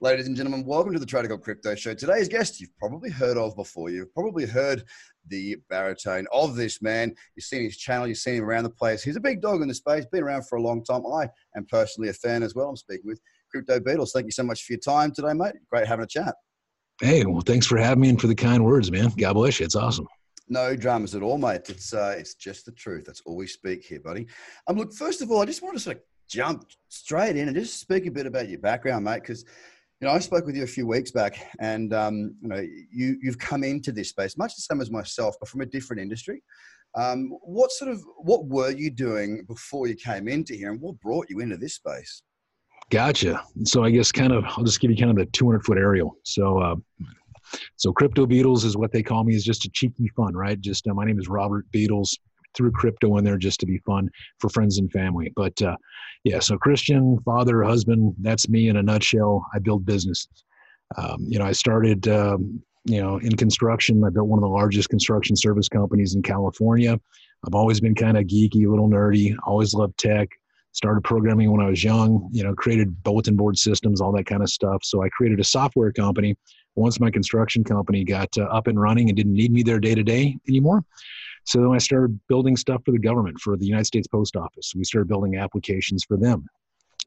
Ladies and gentlemen, welcome to the Gold Crypto Show. Today's guest you've probably heard of before. You've probably heard the baritone of this man. You've seen his channel, you've seen him around the place. He's a big dog in the space, been around for a long time. I am personally a fan as well. I'm speaking with Crypto Beadles. Thank you so much for your time today, mate. Great having a chat. Hey, well, thanks for having me and for the kind words, man. God bless you. It's awesome. No dramas at all, mate. It's uh, it's just the truth. That's all we speak here, buddy. Um, look, first of all, I just want to sort of jump straight in and just speak a bit about your background, mate, because you know, I spoke with you a few weeks back, and um, you know, you you've come into this space much the same as myself, but from a different industry. Um, what sort of what were you doing before you came into here, and what brought you into this space? Gotcha. So I guess kind of I'll just give you kind of the 200 foot aerial. So uh, so crypto Beadles is what they call me. Is just a cheeky fun, right? Just uh, my name is Robert Beadles. Threw crypto in there just to be fun for friends and family. But uh, yeah, so Christian, father, husband, that's me in a nutshell. I build businesses. Um, you know, I started, um, you know, in construction. I built one of the largest construction service companies in California. I've always been kind of geeky, a little nerdy, always loved tech. Started programming when I was young, you know, created bulletin board systems, all that kind of stuff. So I created a software company once my construction company got uh, up and running and didn't need me there day to day anymore. So then I started building stuff for the government, for the United States Post Office. We started building applications for them.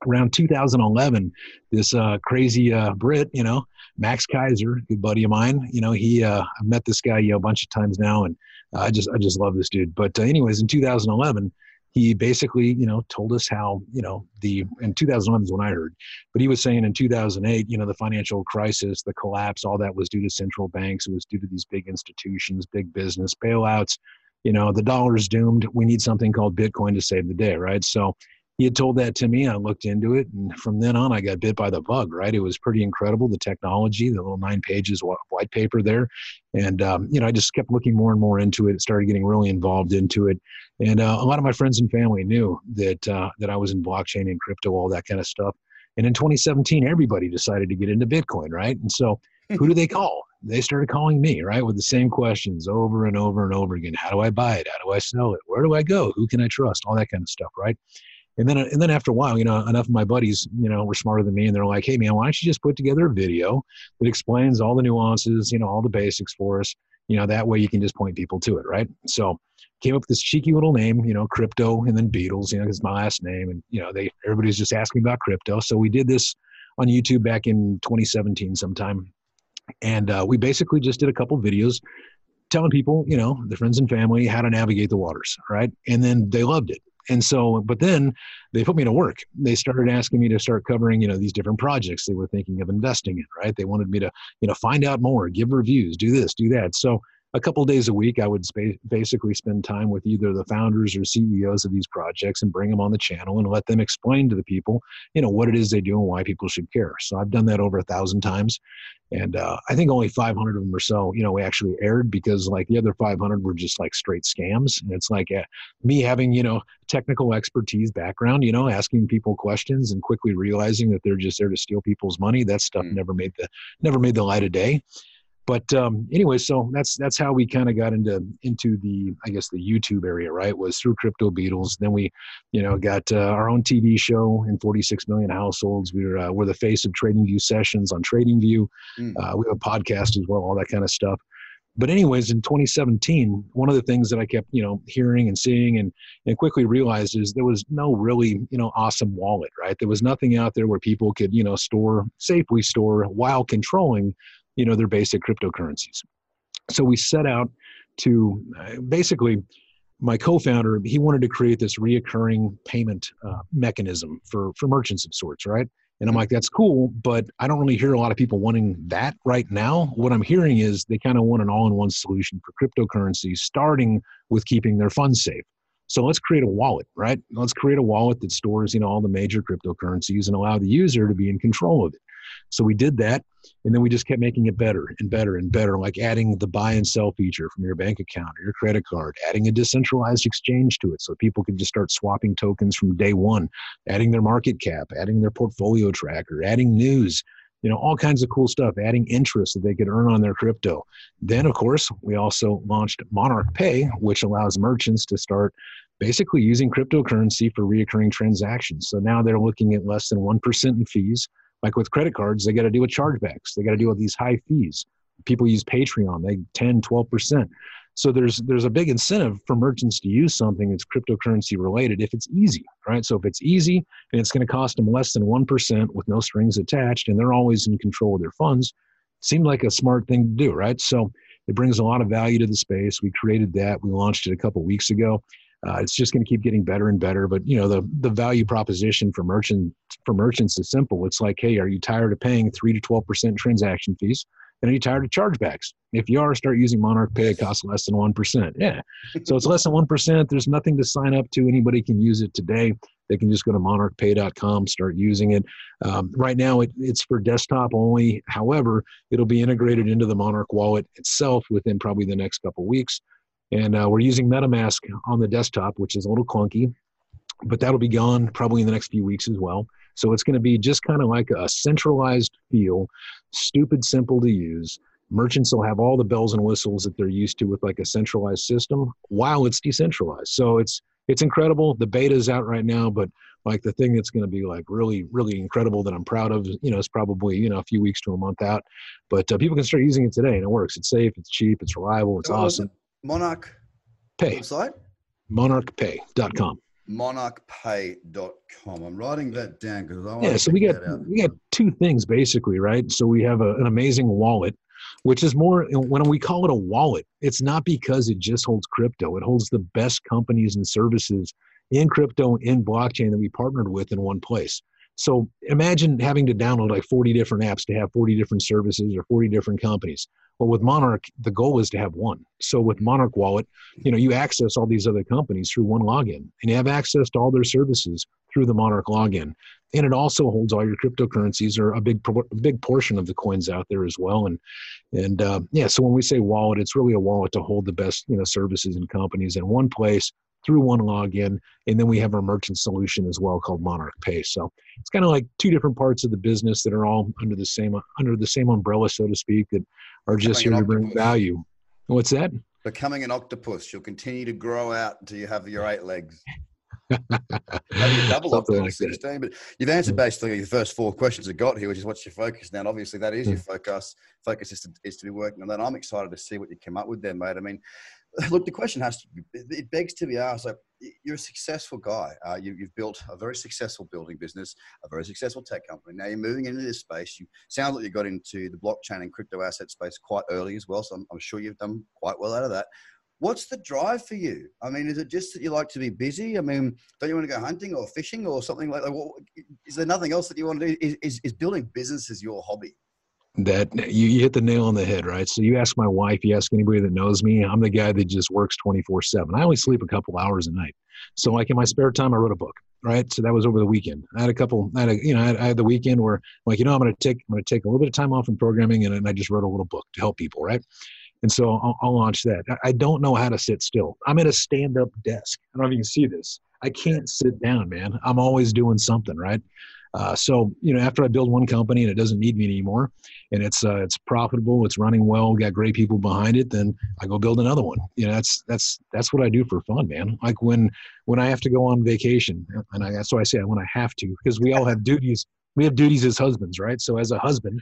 Around 2011, this uh, crazy uh, Brit, you know, Max Keiser, good buddy of mine, you know, he, uh, I've met this guy, you know, a bunch of times now, and I just, I just love this dude. But uh, anyways, in 2011, he basically, you know, told us how, you know, the in 2011 is when I heard, but he was saying in 2008, you know, the financial crisis, the collapse, all that was due to central banks. It was due to these big institutions, big business bailouts you know, the dollar's doomed. We need something called Bitcoin to save the day, right? So he had told that to me. I looked into it, and from then on, I got bit by the bug. Right? It was pretty incredible. The technology, the little nine pages white paper there, and um, you know, I just kept looking more and more into it. Started getting really involved into it, and uh, a lot of my friends and family knew that uh, that I was in blockchain and crypto, all that kind of stuff. And in 2017, everybody decided to get into Bitcoin, right? And so, who do they call? They started calling me, right, with the same questions over and over and over again. How do I buy it? How do I sell it? Where do I go? Who can I trust? All that kind of stuff, right? And then, and then after a while, you know, enough of my buddies, you know, were smarter than me, and they're like, "Hey, man, why don't you just put together a video that explains all the nuances, you know, all the basics for us? You know, that way you can just point people to it, right?" So, came up with this cheeky little name, you know, crypto, and then Beadles, you know, it's my last name, and you know, they everybody's just asking about crypto. So we did this on YouTube back in 2017 sometime, and uh, we basically just did a couple videos telling people, you know, their friends and family how to navigate the waters, right? And then they loved it. And so, but then they put me to work. They started asking me to start covering, you know, these different projects they were thinking of investing in, right? They wanted me to, you know, find out more, give reviews, do this, do that. So a couple days a week, I would sp- basically spend time with either the founders or CEOs of these projects and bring them on the channel and let them explain to the people, you know, what it is they do and why people should care. So I've done that over a thousand times, and uh, I think only 500 of them or so, you know, we actually aired because like the other 500 were just like straight scams. And it's like uh, me having, you know, technical expertise background, you know, asking people questions and quickly realizing that they're just there to steal people's money. That stuff mm. never made the never made the light of day but um, anyway, so that's that's how we kind of got into into the I guess the YouTube area, right? Was through Crypto Beadles. Then we, you know, got uh, our own TV show in 46 million households. We are uh, we're the face of Trading View sessions on Trading View. Mm. Uh, we have a podcast as well, all that kind of stuff. But anyways, in 2017, one of the things that I kept you know hearing and seeing and and quickly realized is there was no really you know awesome wallet, right? There was nothing out there where people could you know store safely store while controlling you know their basic cryptocurrencies so we set out to basically my co-founder he wanted to create this reoccurring payment uh, mechanism for for merchants of sorts right and i'm like that's cool but i don't really hear a lot of people wanting that right now what i'm hearing is they kind of want an all-in-one solution for cryptocurrencies starting with keeping their funds safe so let's create a wallet, right? Let's create a wallet that stores, you know, all the major cryptocurrencies and allow the user to be in control of it. So we did that, and then we just kept making it better and better and better, like adding the buy and sell feature from your bank account or your credit card, adding a decentralized exchange to it so people could just start swapping tokens from day one, adding their market cap, adding their portfolio tracker, adding news, you know, all kinds of cool stuff, adding interest that they could earn on their crypto. Then, of course, we also launched Monarch Pay, which allows merchants to start basically using cryptocurrency for reoccurring transactions. So now they're looking at less than 1% in fees Like with credit cards, they got to deal with chargebacks. They got to deal with these high fees. People use Patreon, they 10, 12%. So there's there's a big incentive for merchants to use something that's cryptocurrency related if it's easy, right? So if it's easy and it's going to cost them less than 1% with no strings attached and they're always in control of their funds, seemed like a smart thing to do, right? So it brings a lot of value to the space. We created that. We launched it a couple weeks ago. Uh, it's just going to keep getting better and better. But you know, the the value proposition for merchant for merchants is simple. It's like, hey, are you tired of paying three to twelve percent transaction fees? And are you tired of chargebacks? If you are, start using Monarch Pay. It costs less than one percent. Yeah, so it's less than one percent. There's nothing to sign up to. Anybody can use it today. They can just go to monarchpay.com, start using it. Um, right now, it, it's for desktop only. However, it'll be integrated into the Monarch wallet itself within probably the next couple weeks. And uh, we're using MetaMask on the desktop, which is a little clunky, but that'll be gone probably in the next few weeks as well. So it's going to be just kind of like a centralized feel, stupid simple to use. Merchants will have all the bells and whistles that they're used to with like a centralized system while it's decentralized. So it's it's incredible. The beta is out right now, but like the thing that's going to be like really really incredible that I'm proud of, you know, it's probably you know a few weeks to a month out. But uh, people can start using it today, and it works. It's safe, it's cheap, it's reliable, it's awesome. Monarch Pay. website? monarchpay.com. monarchpay.com. I'm writing that down because I want Yeah, to so we got we got two things basically, right? So we have a, an amazing wallet, which is more when we call it a wallet, it's not because it just holds crypto. It holds the best companies and services in crypto in blockchain that we partnered with in one place. So imagine having to download like 40 different apps to have 40 different services or 40 different companies. Well, with Monarch, the goal is to have one. So with Monarch Wallet, you know, you access all these other companies through one login, and you have access to all their services through the Monarch login. And it also holds all your cryptocurrencies, or a big a big portion of the coins out there as well. And and uh, yeah, so when we say wallet, it's really a wallet to hold the best you know services and companies in one place through one login. And then we have our merchant solution as well called Monarch Pay. So it's kind of like two different parts of the business that are all under the same under the same umbrella, so to speak, that are just Becoming here to bring value. What's that? Becoming an octopus. You'll continue to grow out until you have your eight legs. Maybe a double up Something to like that. 16. But you've answered basically the first four questions I got here, which is what's your focus now. And obviously, that is hmm. your focus. Focus is to, is to be working on that. I'm excited to see what you come up with there, mate. I mean, look, the question has to it begs to be asked. Like, you're a successful guy. Uh, you, you've built a very successful building business, a very successful tech company. Now you're moving into this space. You sound like you got into the blockchain and crypto asset space quite early as well. So I'm, I'm sure you've done quite well out of that. What's the drive for you? I mean, is it just that you like to be busy? I mean, don't you want to go hunting or fishing or something like that? Is there nothing else that you want to do? Is, is, is building businesses your hobby? That you, you hit the nail on the head, right? So you ask my wife, you ask anybody that knows me, I'm the guy that just works 24 seven. I only sleep a couple hours a night. So like in my spare time, I wrote a book, right? So that was over the weekend. I had a couple, I had a, you know, I had, I had the weekend where like, you know, I'm going to take, I'm going to take a little bit of time off from programming and, and I just wrote a little book to help people, right? And so I'll, I'll launch that. I- I don't know how to sit still. I'm at a stand up desk. I don't know if you can see this. I can't sit down, man. I'm always doing something, right? Uh, so you know, after I build one company and it doesn't need me anymore, and it's uh, it's profitable, it's running well, got great people behind it, then I go build another one. You know, that's that's that's what I do for fun, man. Like when when I have to go on vacation, and I, that's why I say I when I have to, because we all have duties. We have duties as husbands, right? So as a husband,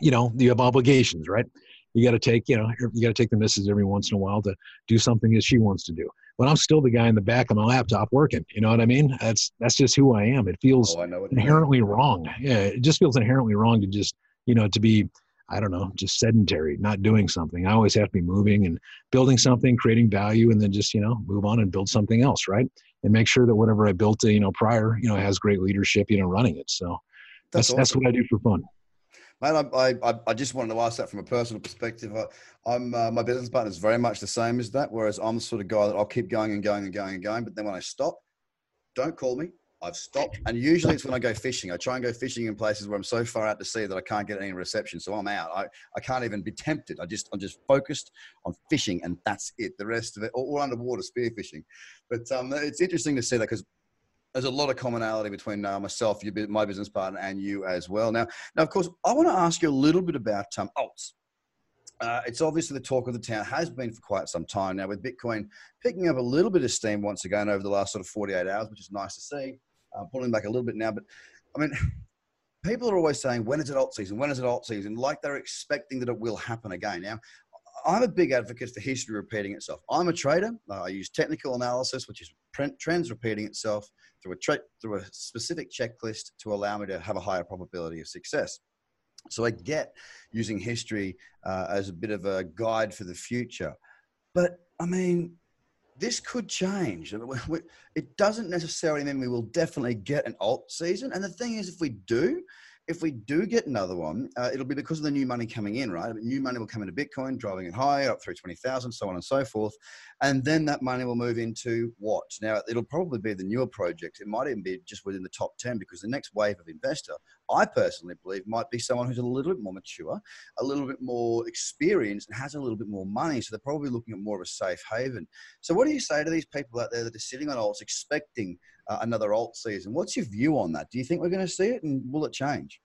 you know, you have obligations, right? You got to take, you know, you got to take the missus every once in a while to do something that she wants to do. But I'm still the guy in the back of my laptop working. You know what I mean? That's that's just who I am. It feels Oh, I know what you inherently wrong. Yeah, it just feels inherently wrong to just, you know, to be, I don't know, just sedentary, not doing something. I always have to be moving and building something, creating value, and then just, you know, move on and build something else, right? And make sure that whatever I built, you know, prior, you know, has great leadership, you know, running it. So that's That's that's what I do for fun. Mate, I, I, I just wanted to ask that from a personal perspective. I, I'm uh, my business partner is very much the same as that. Whereas I'm the sort of guy that I'll keep going and going and going and going, but then when I stop, don't call me. I've stopped, and usually it's when I go fishing. I try and go fishing in places where I'm so far out to sea that I can't get any reception, so I'm out. I, I can't even be tempted. I just I'm just focused on fishing, and that's it. The rest of it, or, or underwater spearfishing. But um, it's interesting to see that because there's a lot of commonality between uh, myself, my business partner, and you as well. Now, now, of course, I want to ask you a little bit about um, alts. Uh, it's obviously the talk of the town has been for quite some time now, with Bitcoin picking up a little bit of steam once again over the last sort of 48 hours, which is nice to see. Uh, pulling back a little bit now, but I mean, people are always saying, when is it alt season? When is it alt season? Like they're expecting that it will happen again. Now, I'm a big advocate for history repeating itself. I'm a trader. I use technical analysis, which is trends repeating itself through a, through a specific checklist to allow me to have a higher probability of success. So I get using history uh, as a bit of a guide for the future. But I mean, this could change. It doesn't necessarily mean we will definitely get an alt season. And the thing is, if we do, if we do get another one, uh, it'll be because of the new money coming in, right? New money will come into Bitcoin, driving it higher, up through 20,000, so on and so forth. And then that money will move into what? Now, it'll probably be the newer projects. It might even be just within the top 10 because the next wave of investor, I personally believe, might be someone who's a little bit more mature, a little bit more experienced, and has a little bit more money. So they're probably looking at more of a safe haven. So, what do you say to these people out there that are sitting on alts expecting uh, another alt season. What's your view on that? Do you think we're going to see it, and will it change?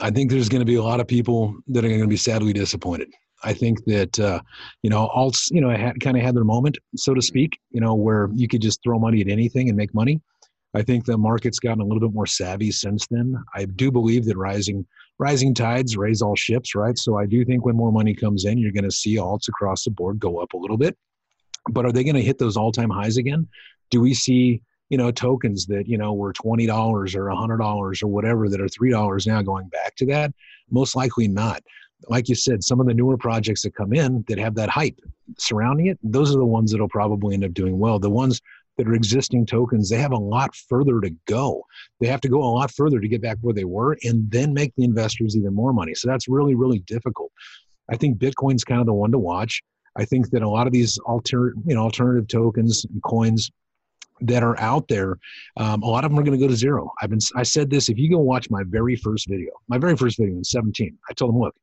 I think there's going to be a lot of people that are going to be sadly disappointed. I think that uh, you know alts, you know, had, kind of had their moment, so to speak. You know, where you could just throw money at anything and make money. I think the market's gotten a little bit more savvy since then. I do believe that rising rising tides raise all ships, right? So I do think when more money comes in, you're going to see alts across the board go up a little bit. But are they going to hit those all time highs again? Do we see you know tokens that you know were twenty dollars or hundred dollars or whatever that are three dollars now going back to that most likely not like you said some of the newer projects that come in that have that hype surrounding it those are the ones that'll probably end up doing well the ones that are existing tokens they have a lot further to go. They have to go a lot further to get back where they were and then make the investors even more money. So that's really really difficult. I think bitcoin's kind of the one to watch. I think that a lot of these alter, you know alternative tokens and coins that are out there, um, a lot of them are going to go to zero. I've been, I said this, if you go watch my very first video, my very first video in 17, I told them, look,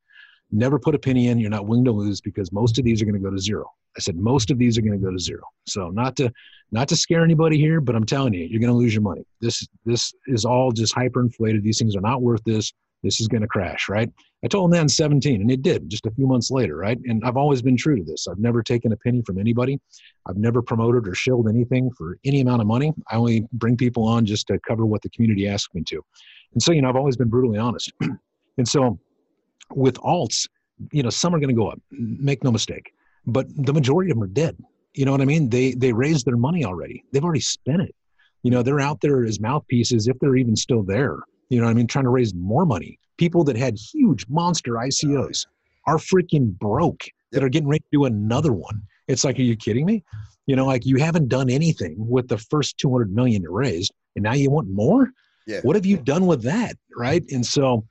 never put a penny in. You're not willing to lose because most of these are going to go to zero. I said, most of these are going to go to zero. So not to, not to scare anybody here, but I'm telling you, you're going to lose your money. This, this is all just hyperinflated. These things are not worth this this is going to crash, right? I told him that in 17, and it did just a few months later, right? And I've always been true to this. I've never taken a penny from anybody. I've never promoted or shilled anything for any amount of money. I only bring people on just to cover what the community asks me to. And so, you know, I've always been brutally honest. and so with alts, you know, some are going to go up, make no mistake, but the majority of them are dead. You know what I mean? They they raised their money already. They've already spent it. You know, they're out there as mouthpieces if they're even still there you know what I mean, trying to raise more money. People that had huge monster ICOs are freaking broke that are getting ready to do another one. It's like, are you kidding me? You know, like you haven't done anything with the first 200 million you raised, and now you want more? Yeah. What have you done with that? Right. And so,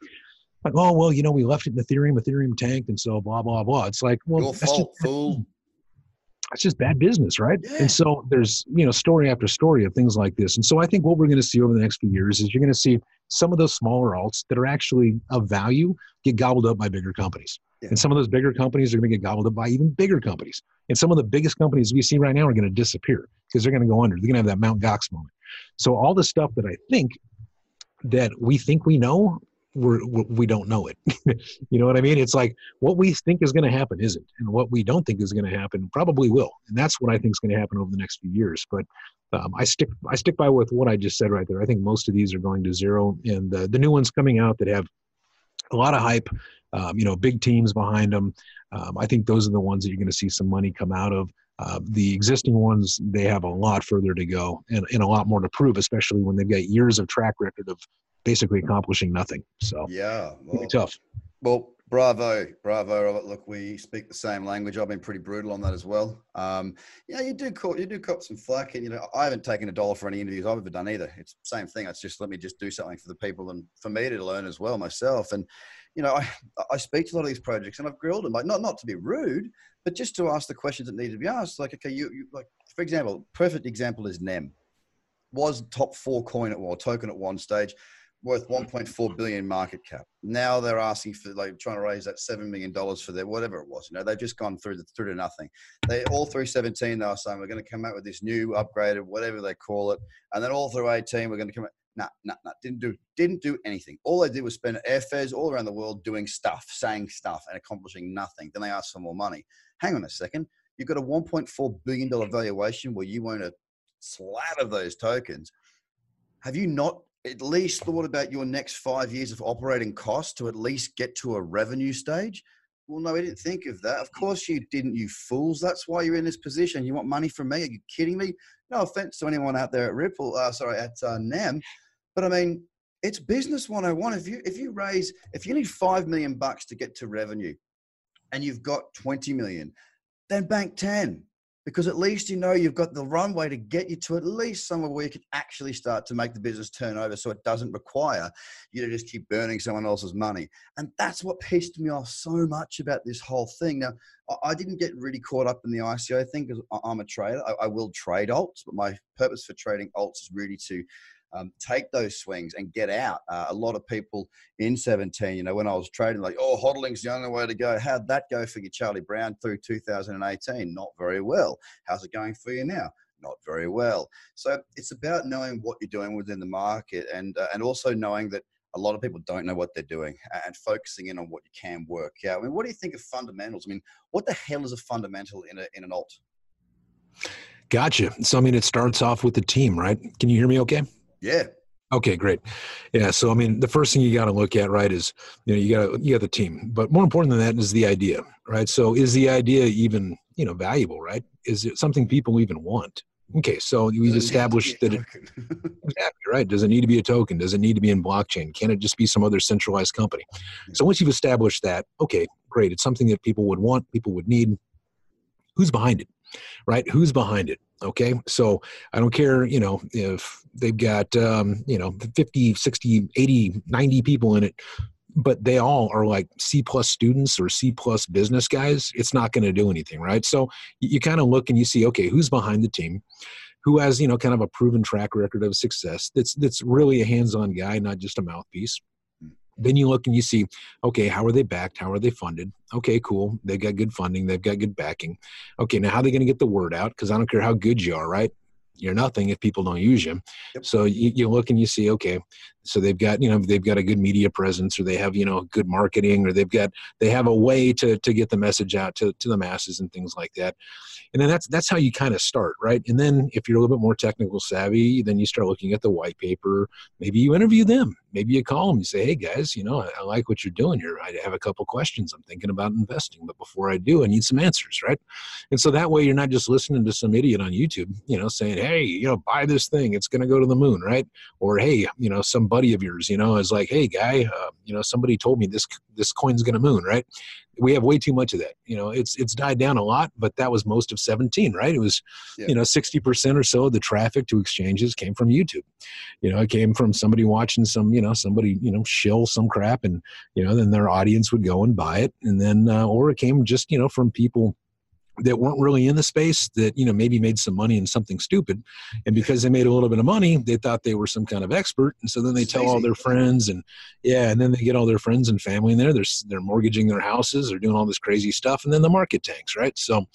like, oh, well, you know, we left it in Ethereum, Ethereum tanked, and so blah, blah, blah. It's like, well, Your fault, fool it's just bad business, right? Yeah. And so there's you know story after story of things like this. And so I think what we're going to see over the next few years is you're going to see some of those smaller alts that are actually of value get gobbled up by bigger companies. Yeah. And some of those bigger companies are going to get gobbled up by even bigger companies. And some of the biggest companies we see right now are going to disappear because they're going to go under. They're going to have that Mount Gox moment. So all the stuff that I think that we think we know we're, we don't know it. you know what I mean? It's like what we think is going to happen isn't, and what we don't think is going to happen probably will, and that's what I think is going to happen over the next few years. But um, I stick I stick by with what I just said right there. I think most of these are going to zero, and the, the new ones coming out that have a lot of hype, um, you know, big teams behind them. Um, I think those are the ones that you're going to see some money come out of. Uh, the existing ones, they have a lot further to go and, and a lot more to prove, especially when they've got years of track record of basically accomplishing nothing. So yeah, well, tough. Well, bravo, bravo. Look, we speak the same language. I've been pretty brutal on that as well. Um, yeah, you do cop, you do cop some flack, and you know, I haven't taken a dollar for any interviews I've ever done either. It's the same thing. It's just let me just do something for the people and for me to learn as well myself. And you know, I I speak to a lot of these projects, and I've grilled them, like not not to be rude, but just to ask the questions that need to be asked. Like, okay, you, you like for example, perfect example is Nem was top four coin at or token at one stage worth 1.4 billion market cap. Now they're asking for like trying to raise that seven million dollars for their whatever it was. You know, they've just gone through the, through to nothing. They all through 17 they were saying we're going to come out with this new upgraded whatever they call it, and then all through 18 we're going to come out. Nah, nah, nah. Didn't do didn't do anything. All they did was spend airfares all around the world doing stuff, saying stuff, and accomplishing nothing. Then they asked for more money. Hang on a second. You've got a 1.4 billion dollar valuation where you own a slab of those tokens. Have you not at least thought about your next five years of operating costs to at least get to a revenue stage? Well, no, we didn't think of that. Of course you didn't, you fools. That's why you're in this position. You want money from me? Are you kidding me? No offense to anyone out there at Ripple, uh, sorry, at uh, NEM. But I mean, it's business 101. If you if you raise if you need five million bucks to get to revenue and you've got 20 million, then bank 10 because at least you know you've got the runway to get you to at least somewhere where you can actually start to make the business turn over so it doesn't require you to just keep burning someone else's money. And that's what pissed me off so much about this whole thing. Now, I didn't get really caught up in the ICO thing because I'm a trader. I, will trade alts, but my purpose for trading alts is really to um, take those swings and get out. Uh, a lot of people in 17, you know, when I was trading, like, oh, hodling's the only way to go. How'd that go for you, Charlie Brown, through 2018? Not very well. How's it going for you now? Not very well. So it's about knowing what you're doing within the market and uh, and also knowing that a lot of people don't know what they're doing and focusing in on what you can work out. I mean, what do you think of fundamentals? I mean, what the hell is a fundamental in, a, in an alt? Gotcha. So, I mean, it starts off with the team, right? Can you hear me okay? Yeah. Okay, great. Yeah, so I mean, the first thing you got to look at, right, is you know you got you got the team, but more important than that is the idea, right? So is the idea even you know valuable, right? Is it something people even want? Okay, so we've established that it, exactly right. Does it need to be a token? Does it need to be in blockchain? Can it just be some other centralized company? So once you've established that, okay, great. It's something that people would want, people would need. Who's behind it? Right? Who's behind it? Okay, so I don't care, you know, if they've got, um, you know, 50, 60, 80, 90 people in it, but they all are like C plus students or C plus business guys. It's not going to do anything, right? So you, you kind of look and you see, okay, who's behind the team? Who has, you know, kind of a proven track record of success? That's that's really a hands-on guy, not just a mouthpiece. Then you look and you see, okay, how are they backed? How are they funded? Okay, cool. They've got good funding. They've got good backing. Okay, now how are they going to get the word out? Because I don't care how good you are, right? You're nothing if people don't use you. Yep. So you, you look and you see, okay, so they've got you know they've got a good media presence, or they have you know good marketing, or they've got they have a way to to get the message out to to the masses and things like that. And then that's that's how you kind of start right? And then if you're a little bit more technical savvy then you start looking at the white paper. Maybe you interview them. Maybe you call them you say hey guys you know i, I like what you're doing here. I have a couple questions i'm thinking about investing but before i do i need some answers right? And so that way you're not just listening to some idiot on youtube you know saying hey you know buy this thing. It's going to go to the moon right? Or hey you know some buddy of yours you know is like hey guy uh, you know somebody told me this this coin's going to moon right we have way too much of that. You know, it's it's died down a lot, but that was most of 17, right? It was, yeah. you know, 60% or so of the traffic to exchanges came from YouTube. You know, it came from somebody watching some, you know, somebody, you know, shill some crap and, you know, then their audience would go and buy it. And then, uh, or it came just, you know, from people that weren't really in the space that you know maybe made some money in something stupid. And because they made a little bit of money they thought they were some kind of expert. And so then they tell all their friends and yeah and then they get all their friends and family in there. They're they're mortgaging their houses. They're doing all this crazy stuff. And then the market tanks right? So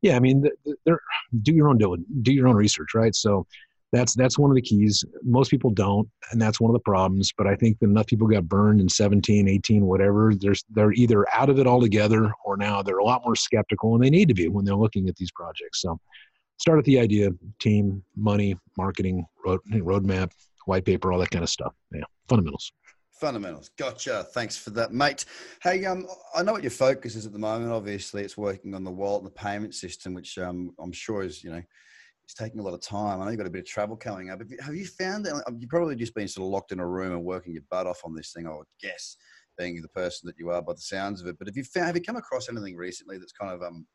yeah i mean they're do your own do your own research right? So that's that's one of the keys. Most people don't and that's one of the problems but i think enough people got burned in 17 18 whatever there's they're either out of it altogether or now they're a lot more skeptical and they need to be when they're looking at these projects. So start at the idea team money marketing road, roadmap white paper all that kind of stuff. Yeah fundamentals. Fundamentals. Gotcha. Thanks for that mate. Hey um i know what your focus is at the moment. Obviously it's working on the wallet the payment system which um i'm sure is you know it's taking a lot of time. I know you've got a bit of travel coming up. Have you found that you've probably just been sort of locked in a room and working your butt off on this thing? I would guess, being the person that you are by the sounds of it. But have you found, have you come across anything recently that's kind of um,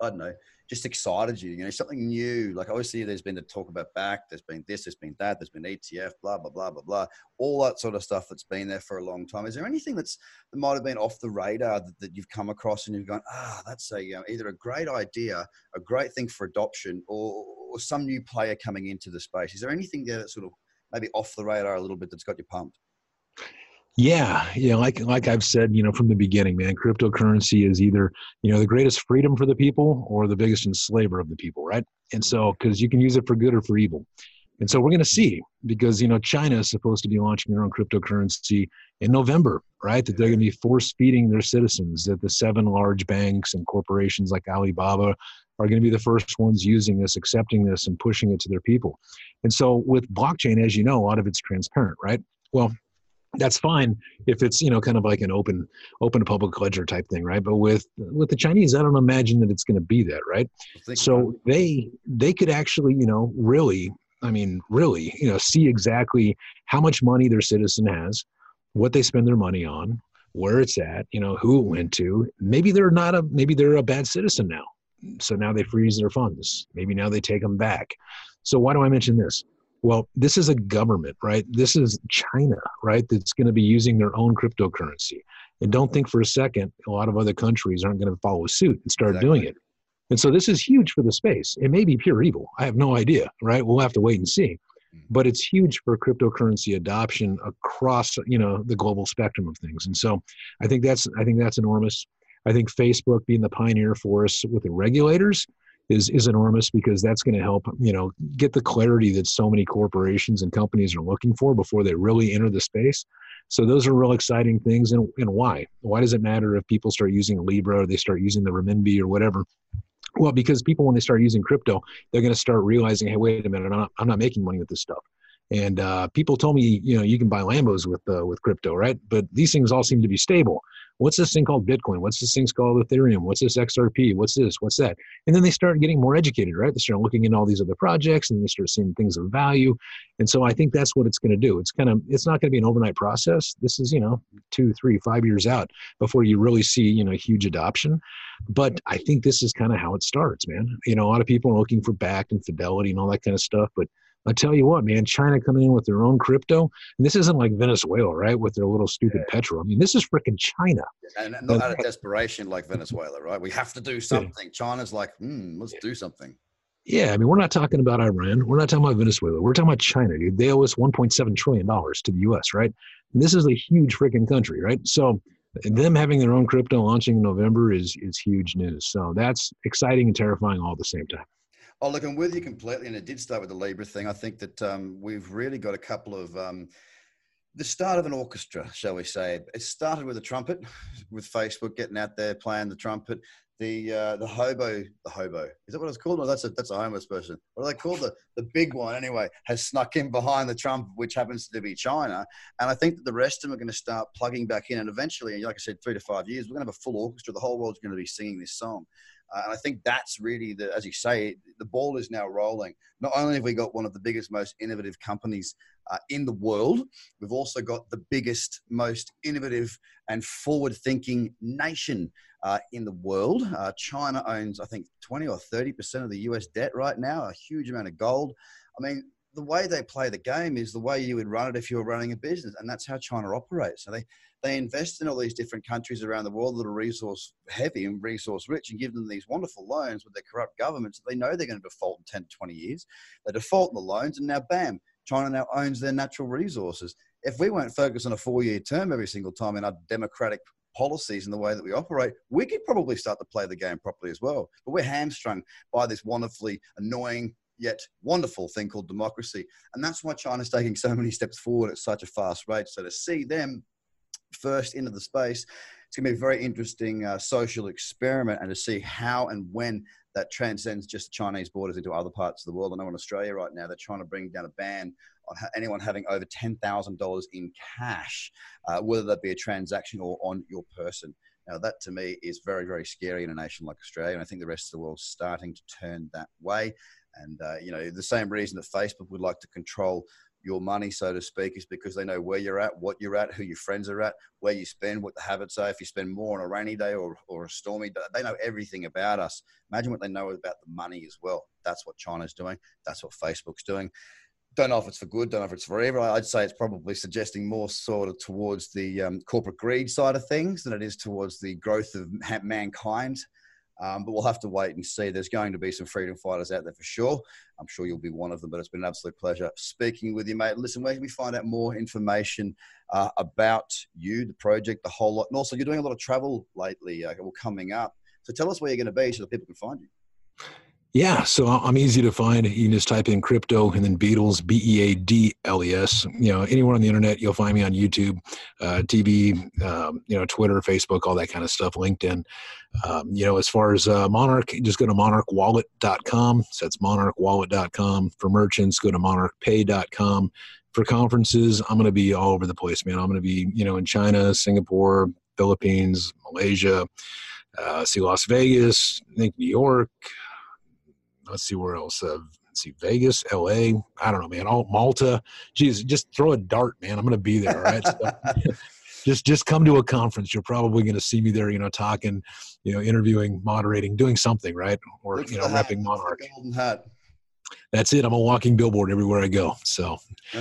I don't know, just excited you. You know, something new. Like obviously, there's been the talk about Bakkt. There's been this. There's been that. There's been ETF. Blah blah blah blah blah. All that sort of stuff that's been there for a long time. Is there anything that's that might have been off the radar that, that you've come across and you've gone, ah, that's a um, either a great idea, a great thing for adoption, or, or some new player coming into the space? Is there anything there that's sort of maybe off the radar a little bit that's got you pumped? Yeah, know, like like I've said, you know, from the beginning, man, cryptocurrency is either you know the greatest freedom for the people or the biggest enslaver of the people, right? And so, because you can use it for good or for evil. And so we're going to see because you know China is supposed to be launching their own cryptocurrency in November, right? That they're going to be force feeding their citizens. That the seven large banks and corporations like Alibaba are going to be the first ones using this, accepting this, and pushing it to their people. And so with blockchain, as you know, a lot of it's transparent, right? Well, that's fine if it's you know kind of like an open open public ledger type thing right but with with the chinese i don't imagine that it's going to be that right so they they could actually you know really I mean, really, you know, see exactly how much money their citizen has, what they spend their money on, where it's at, you know, who it went to. Maybe they're not a maybe they're a bad citizen now. So now they freeze their funds. Maybe now they take them back. So why do I mention this? Well, this is a government, right? This is China, right? That's going to be using their own cryptocurrency. And don't think for a second a lot of other countries aren't going to follow suit and start exactly. doing it. And so this is huge for the space. It may be pure evil. I have no idea, right? We'll have to wait and see. Mm. But it's huge for cryptocurrency adoption across, you know, the global spectrum of things. And so I think that's I think that's enormous. I think Facebook being the pioneer for us with the regulators is is enormous because that's going to help, you know, get the clarity that so many corporations and companies are looking for before they really enter the space. So those are real exciting things. And, and why? Why does it matter if people start using Libra or they start using the renminbi or whatever? Well, because people, when they start using crypto, they're going to start realizing, hey, wait a minute, I'm not, I'm not making money with this stuff. And uh, people told me, you know, you can buy Lambos with uh, with crypto, right? But these things all seem to be stable what's this thing called Bitcoin? What's this thing called Ethereum? What's this XRP? What's this? What's that? And then they start getting more educated, right? They start looking into all these other projects and they start seeing things of value. And so I think that's what it's going to do. It's kind of, it's not going to be an overnight process. This is, you know, two, three, five years out before you really see, you know, huge adoption. But I think this is kind of how it starts, man. You know, a lot of people are looking for Bakkt and fidelity and all that kind of stuff, but I tell you what, man, China coming in with their own crypto, and this isn't like Venezuela, right, with their little stupid yeah. petro. I mean, this is freaking China. And not out of desperation like Venezuela, right? We have to do something. Yeah. China's like, hmm, let's do something. Yeah, I mean, we're not talking about Iran. We're not talking about Venezuela. We're talking about China, dude. They owe us $1.7 trillion to the U.S., right? And this is a huge freaking country, right? So them having their own crypto launching in November is is huge news. So that's exciting and terrifying all at the same time. Oh, look, I'm with you completely. And it did start with the Libra thing. I think that um, we've really got a couple of um, the start of an orchestra, shall we say. It started with a trumpet, with Facebook getting out there playing the trumpet. The uh, the hobo, the hobo, is that what it's called? No, that's a that's a homeless person. What are they called? The the big one anyway has snuck in behind the trumpet, which happens to be China. And I think that the rest of them are going to start plugging back in, and eventually, like I said, three to five years, we're going to have a full orchestra. The whole world's going to be singing this song. Uh, and I think that's really the, as you say, the ball is now rolling. Not only have we got one of the biggest, most innovative companies uh, in the world, we've also got the biggest, most innovative and forward-thinking nation uh, in the world. Uh, China owns, I think, 20 or 30 percent of the U.S. debt right now. A huge amount of gold. I mean, the way they play the game is the way you would run it if you were running a business, and that's how China operates. So they they invest in all these different countries around the world that are resource heavy and resource rich and give them these wonderful loans with their corrupt governments. That they know they're going to default in 10 to 20 years. They default in the loans, and now, bam, China now owns their natural resources. If we weren't focused on a four year term every single time in our democratic policies and the way that we operate, we could probably start to play the game properly as well. But we're hamstrung by this wonderfully annoying yet wonderful thing called democracy. And that's why China's taking so many steps forward at such a fast rate. So to see them first into the space. It's going to be a very interesting uh, social experiment and to see how and when that transcends just Chinese borders into other parts of the world. I know in Australia right now they're trying to bring down a ban on anyone having over $10,000 in cash, uh, whether that be a transaction or on your person. Now, that to me is very, very scary in a nation like Australia. And I think the rest of the world's starting to turn that way. And, uh, you know, the same reason that Facebook would like to control your money, so to speak, is because they know where you're at, what you're at, who your friends are at, where you spend, what the habits are. If you spend more on a rainy day or, or a stormy day, they know everything about us. Imagine what they know about the money as well. That's what China's doing. That's what Facebook's doing. Don't know if it's for good, don't know if it's for evil. I'd say it's probably suggesting more sort of towards the um, corporate greed side of things than it is towards the growth of mankind. Um, but we'll have to wait and see. There's going to be some freedom fighters out there for sure. I'm sure you'll be one of them, but it's been an absolute pleasure speaking with you, mate. Listen, where can we find out more information uh, about you, the project, the whole lot? And also, you're doing a lot of travel lately, uh, coming up. So tell us where you're going to be so that people can find you. Yeah, so I'm easy to find. You can just type in crypto and then Beadles, B E A D L E S. You know, anywhere on the internet, you'll find me on YouTube, uh, TV, um, you know, Twitter, Facebook, all that kind of stuff, LinkedIn. Um, you know, as far as uh, Monarch, just go to monarchwallet.com. So that's monarchwallet.com. For merchants, go to monarchpay.com. For conferences, I'm going to be all over the place, man. I'm going to be, you know, in China, Singapore, Philippines, Malaysia, uh, see Las Vegas, I think New York, let's see where else. Uh, let's see, Vegas, L.A. I don't know, man. All Malta. Geez, just throw a dart, man. I'm going to be there. Right. so, just just come to a conference. You're probably going to see me there. You know, talking, you know, interviewing, moderating, doing something, right? Or you know, repping Monarch. Golden hat. That's it. I'm a walking billboard everywhere I go. So.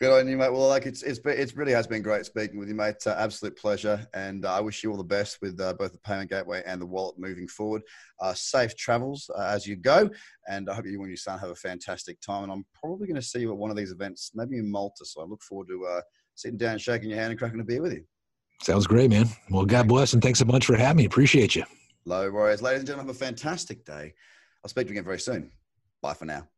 Good on you, mate. Well, like it's it's it's it really has been great speaking with you, mate. Uh, absolute pleasure, and uh, I wish you all the best with uh, both the payment gateway and the wallet moving forward. Uh, safe travels uh, as you go, and I hope you and your son have a fantastic time. And I'm probably going to see you at one of these events, maybe in Malta. So I look forward to uh, sitting down, shaking your hand, and cracking a beer with you. Sounds great, man. Well, God bless, and thanks so much for having me. Appreciate you. Low worries, ladies and gentlemen. Have a fantastic day. I'll speak to you again very soon. Bye for now.